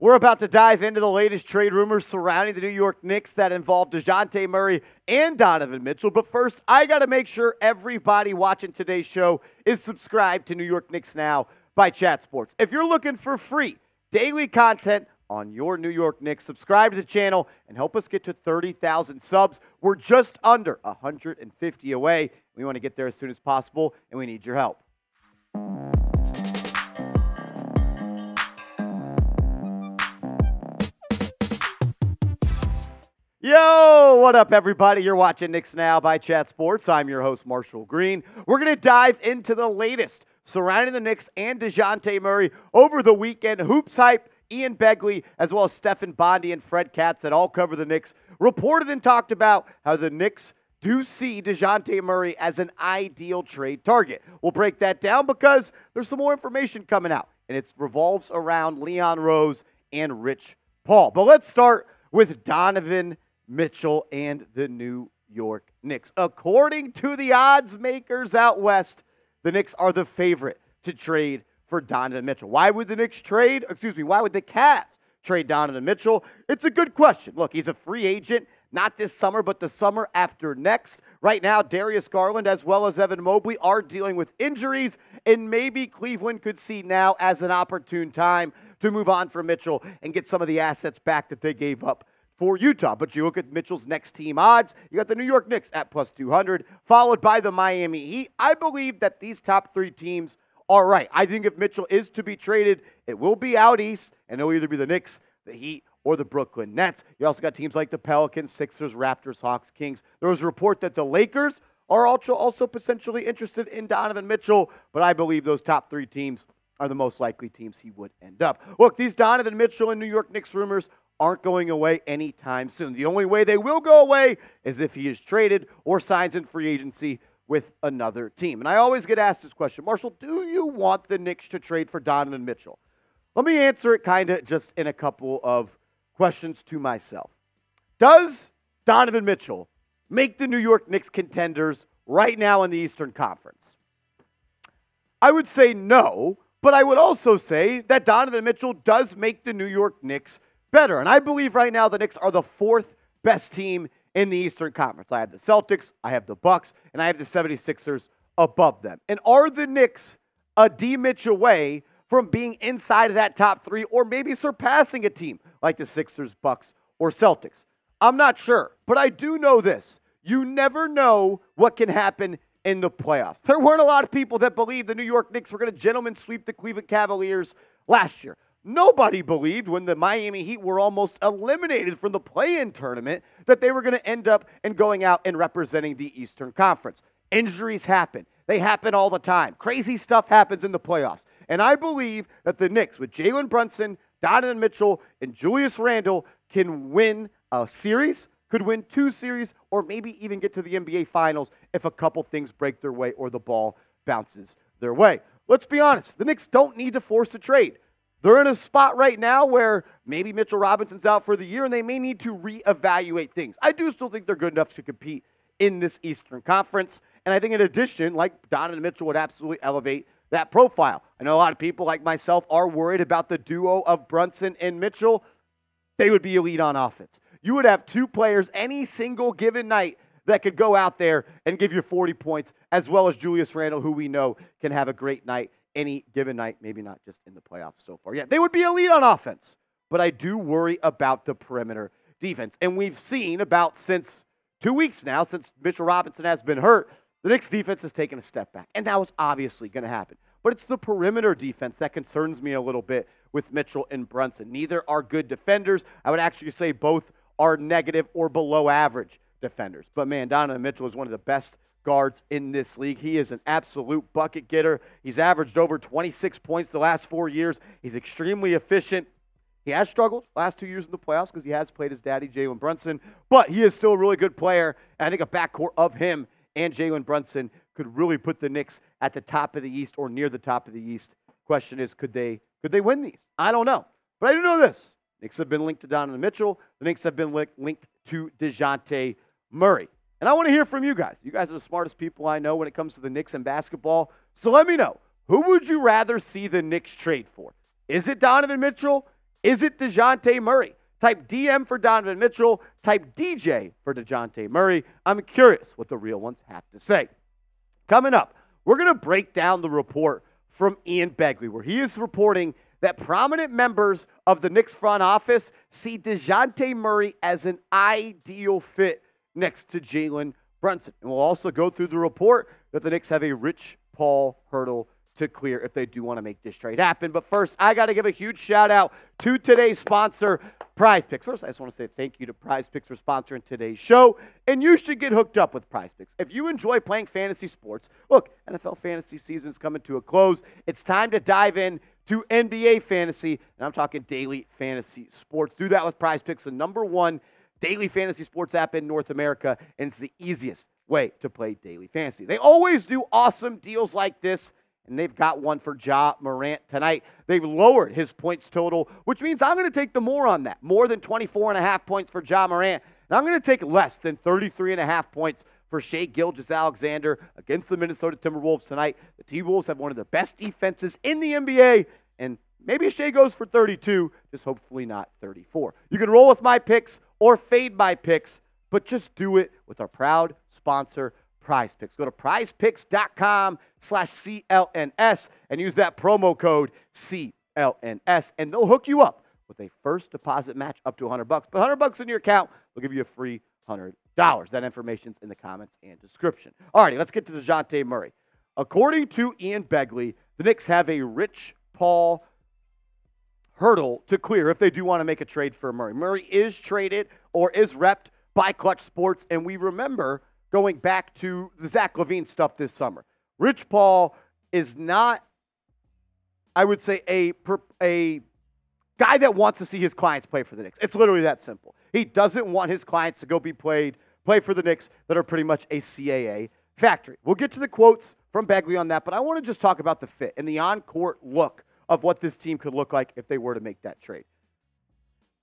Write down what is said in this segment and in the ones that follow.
We're about to dive into the latest trade rumors surrounding the New York Knicks that involve DeJounte Murray and Donovan Mitchell. But first, I got to make sure everybody watching today's show is subscribed to New York Knicks Now by Chat Sports. If you're looking for free daily content on your New York Knicks, subscribe to the channel and help us get to 30,000 subs. We're just under 150 away. We want to get there as soon as possible, and we need your help. Yo, what up, everybody? You're watching Knicks Now by Chat Sports. I'm your host, Marshall Green. We're going to dive into the latest surrounding the Knicks and DeJounte Murray over the weekend. Hoops Hype, Ian Begley, as well as Stefan Bondy and Fred Katz that all cover the Knicks, reported and talked about how the Knicks do see DeJounte Murray as an ideal trade target. We'll break that down because there's some more information coming out, and it revolves around Leon Rose and Rich Paul. But let's start with Donovan Mitchell and the New York Knicks. According to the odds makers out west, the Knicks are the favorite to trade for Donovan Mitchell. Why would the Knicks trade? Excuse me, why would the Cavs trade Donovan Mitchell? It's a good question. Look, he's a free agent, not this summer, but the summer after next. Right now, Darius Garland as well as Evan Mobley are dealing with injuries, and maybe Cleveland could see now as an opportune time to move on from Mitchell and get some of the assets back that they gave up for Utah. But you look at Mitchell's next team odds, you got the New York Knicks at plus 200, followed by the Miami Heat. I believe that these top three teams are right. I think if Mitchell is to be traded, it will be out east, and it'll either be the Knicks, the Heat, or the Brooklyn Nets. You also got teams like the Pelicans, Sixers, Raptors, Hawks, Kings. There was a report that the Lakers are also, also potentially interested in Donovan Mitchell, but I believe those top three teams are the most likely teams he would end up. Look, these Donovan Mitchell and New York Knicks rumors aren't going away anytime soon. The only way they will go away is if he is traded or signs in free agency with another team. And I always get asked this question Marshall, do you want the Knicks to trade for Donovan Mitchell? Let me answer it kind of just in a couple of questions to myself. Does Donovan Mitchell make the New York Knicks contenders right now in the Eastern Conference? I would say no, but I would also say that Donovan Mitchell does make the New York Knicks better. And I believe right now the Knicks are the fourth best team in the Eastern Conference. I have the Celtics, I have the Bucks, and I have the 76ers above them. And are the Knicks a D Mitch away from being inside of that top three or maybe surpassing a team like the Sixers, Bucks, or Celtics? I'm not sure, but I do know this. You never know what can happen in the playoffs. There weren't a lot of people that believed the New York Knicks were going to gentlemen sweep the Cleveland Cavaliers last year. Nobody believed when the Miami Heat were almost eliminated from the play in tournament that they were going to end up and going out and representing the Eastern Conference. Injuries happen. They happen all the time. Crazy stuff happens in the playoffs. And I believe that the Knicks, with Jalen Brunson, Donovan Mitchell, and Julius Randle, can win a series, could win two series, or maybe even get to the NBA Finals if a couple things break their way or the ball bounces their way. Let's be honest, the Knicks don't need to force a trade. They're in a spot right now where maybe Mitchell Robinson's out for the year and they may need to reevaluate things. I do still think they're good enough to compete in this Eastern Conference. And I think, in addition, like Donovan Mitchell would absolutely elevate that profile. I know a lot of people like myself are worried about the duo of Brunson and Mitchell. They would be elite on offense. You would have two players any single given night that could go out there and give you 40 points, as well as Julius Randle, who we know can have a great night any given night, maybe not just in the playoffs so far. Yeah, they would be elite on offense, but I do worry about the perimeter defense. And we've seen about since two weeks now, since Mitchell Robinson has been hurt, the Knicks defense has taken a step back. And that was obviously going to happen. But it's the perimeter defense that concerns me a little bit with Mitchell and Brunson. Neither are good defenders. I would actually say both are negative or below average defenders. But man, Donovan Mitchell is one of the best guards in this league. He is an absolute bucket getter. He's averaged over 26 points the last four years. He's extremely efficient. He has struggled last two years in the playoffs because he has played his daddy, Jalen Brunson, but he is still a really good player. And I think a backcourt of him and Jalen Brunson could really put the Knicks at the top of the East or near the top of the East. Question is, could they could they win these? I don't know. But I do know this. Knicks have been linked to Donovan Mitchell. The Knicks have been linked to DeJounte Murray. And I want to hear from you guys. You guys are the smartest people I know when it comes to the Knicks and basketball. So let me know who would you rather see the Knicks trade for? Is it Donovan Mitchell? Is it DeJounte Murray? Type DM for Donovan Mitchell. Type DJ for DeJounte Murray. I'm curious what the real ones have to say. Coming up, we're going to break down the report from Ian Begley, where he is reporting that prominent members of the Knicks front office see DeJounte Murray as an ideal fit next to Jalen Brunson. And we'll also go through the report that the Knicks have a Rich Paul hurdle to clear if they do want to make this trade happen. But first, I got to give a huge shout out to today's sponsor, Prize Picks. First, I just want to say thank you to Prize Picks for sponsoring today's show. And you should get hooked up with Prize Picks. If you enjoy playing fantasy sports, look, NFL fantasy season is coming to a close. It's time to dive in to NBA fantasy, and I'm talking daily fantasy sports. Do that with Prize Picks, the number one daily fantasy sports app in North America, and it's the easiest way to play daily fantasy. They always do awesome deals like this and they've got one for Ja Morant tonight. They've lowered his points total, which means I'm going to take the more on that. More than 24 and a half points for Ja Morant. And I'm going to take less than 33 and a half points for Shai Gilgeous-Alexander against the Minnesota Timberwolves tonight. The T-Wolves have one of the best defenses in the NBA, and maybe Shai goes for 32, just hopefully not 34. You can roll with my picks or fade my picks, but just do it with our proud sponsor, Prize Picks. Go to prizepicks.com slash CLNS and use that promo code CLNS, and they'll hook you up with a first deposit match up to 100 bucks. But 100 bucks in your account will give you a free $100. That information's in the comments and description. All righty, let's get to DeJounte Murray. According to Ian Begley, the Knicks have a Rich Paul hurdle to clear if they do want to make a trade for Murray. Murray is traded or is repped by Clutch Sports, and we remember – going back to the Zach LaVine stuff this summer. Rich Paul is not, I would say, a, a guy that wants to see his clients play for the Knicks. It's literally that simple. He doesn't want his clients to go be played, play for the Knicks that are pretty much a CAA factory. We'll get to the quotes from Begley on that, but I want to just talk about the fit and the on court look of what this team could look like if they were to make that trade.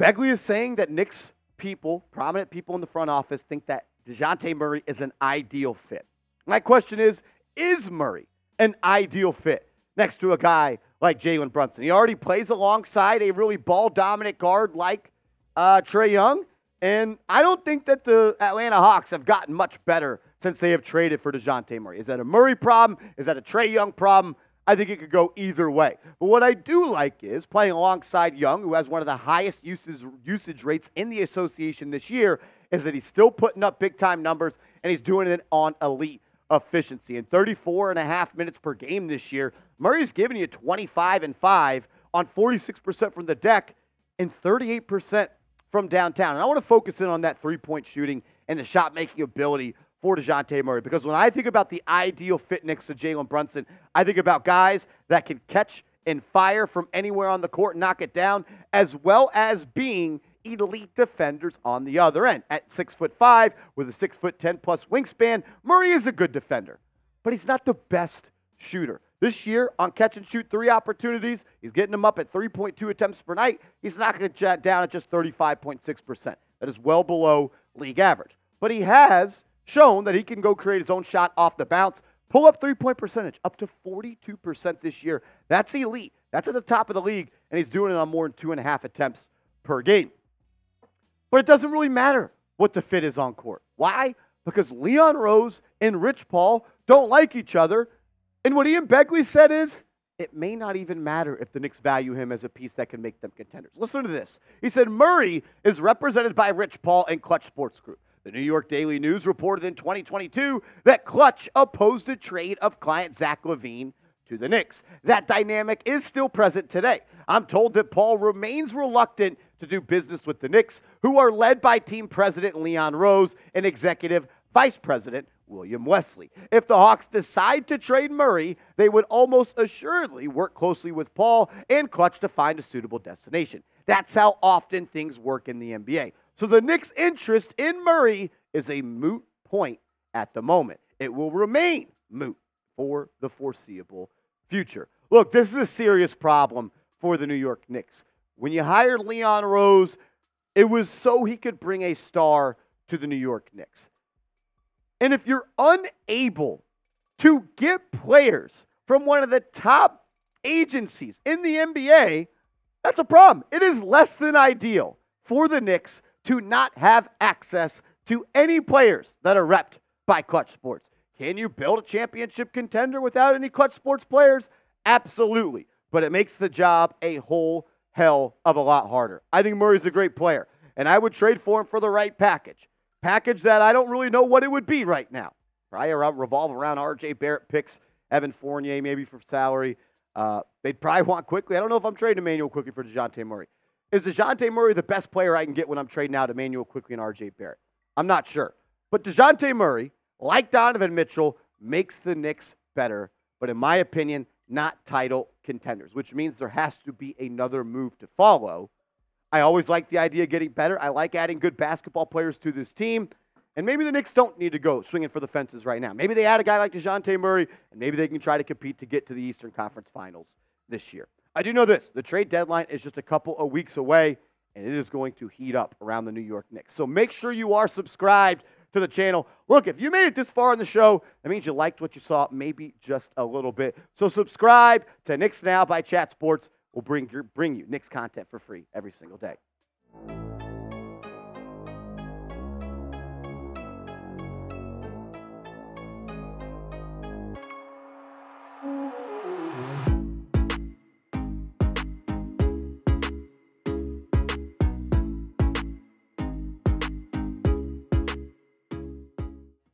Begley is saying that Knicks people, prominent people in the front office, think that DeJounte Murray is an ideal fit. My question is Is Murray an ideal fit next to a guy like Jalen Brunson? He already plays alongside a really ball dominant guard like uh, Trae Young. And I don't think that the Atlanta Hawks have gotten much better since they have traded for DeJounte Murray. Is that a Murray problem? Is that a Trae Young problem? I think it could go either way. But what I do like is playing alongside Young, who has one of the highest usage, usage rates in the association this year, is that he's still putting up big time numbers and he's doing it on elite efficiency. In 34 and a half minutes per game this year, Murray's giving you 25 and 5 on 46% from the deck and 38% from downtown. And I want to focus in on that three point shooting and the shot making ability for DeJounte Murray because when I think about the ideal fit next to Jalen Brunson, I think about guys that can catch and fire from anywhere on the court knock it down, as well as being elite defenders on the other end. At six foot five with a six foot ten plus wingspan, Murray is a good defender, but he's not the best shooter. This year, on catch and shoot three opportunities, he's getting them up at 3.2 attempts per night. He's knocking it down at just 35.6%. That is well below league average. But he has shown that he can go create his own shot off the bounce, pull up three point percentage up to 42% this year. That's elite. That's at the top of the league, and he's doing it on more than two and a half attempts per game. But it doesn't really matter what the fit is on court. Why? Because Leon Rose and Rich Paul don't like each other. And what Ian Begley said is, it may not even matter if the Knicks value him as a piece that can make them contenders. Listen to this. He said Murray is represented by Rich Paul and Clutch Sports Group. The New York Daily News reported in 2022 that Clutch opposed a trade of client Zach LaVine to the Knicks. That dynamic is still present today. I'm told that Paul remains reluctant to do business with the Knicks, who are led by team president Leon Rose and executive vice president William Wesley. If the Hawks decide to trade Murray, they would almost assuredly work closely with Paul and Clutch to find a suitable destination. That's how often things work in the NBA. So the Knicks' interest in Murray is a moot point at the moment. It will remain moot for the foreseeable future. Look, this is a serious problem for the New York Knicks. When you hired Leon Rose, it was so he could bring a star to the New York Knicks. And if you're unable to get players from one of the top agencies in the NBA, That's a problem. It is less than ideal for the Knicks to not have access to any players that are repped by Clutch Sports. Can you build a championship contender without any Clutch Sports players? Absolutely. But it makes the job a whole hell of a lot harder. I think Murray's a great player, and I would trade for him for the right package. Package that I don't really know what it would be right now. Probably around, revolve around RJ Barrett picks, Evan Fournier maybe for salary. Uh, they'd probably want Quickley. I don't know if I'm trading Immanuel Quickley for DeJounte Murray. Is DeJounte Murray the best player I can get when I'm trading out Immanuel Quickley and RJ Barrett? I'm not sure. But DeJounte Murray, like Donovan Mitchell, makes the Knicks better, but in my opinion, not title contenders, which means there has to be another move to follow. I always like the idea of getting better. I like adding good basketball players to this team. And maybe the Knicks don't need to go swinging for the fences right now. Maybe they add a guy like DeJounte Murray, and maybe they can try to compete to get to the Eastern Conference Finals this year. I do know this the trade deadline is just a couple of weeks away, and it is going to heat up around the New York Knicks. So make sure you are subscribed to the channel. Look, if you made it this far in the show, that means you liked what you saw, maybe just a little bit. So subscribe to Knicks Now by Chat Sports. We'll bring, your, bring you Knicks content for free every single day.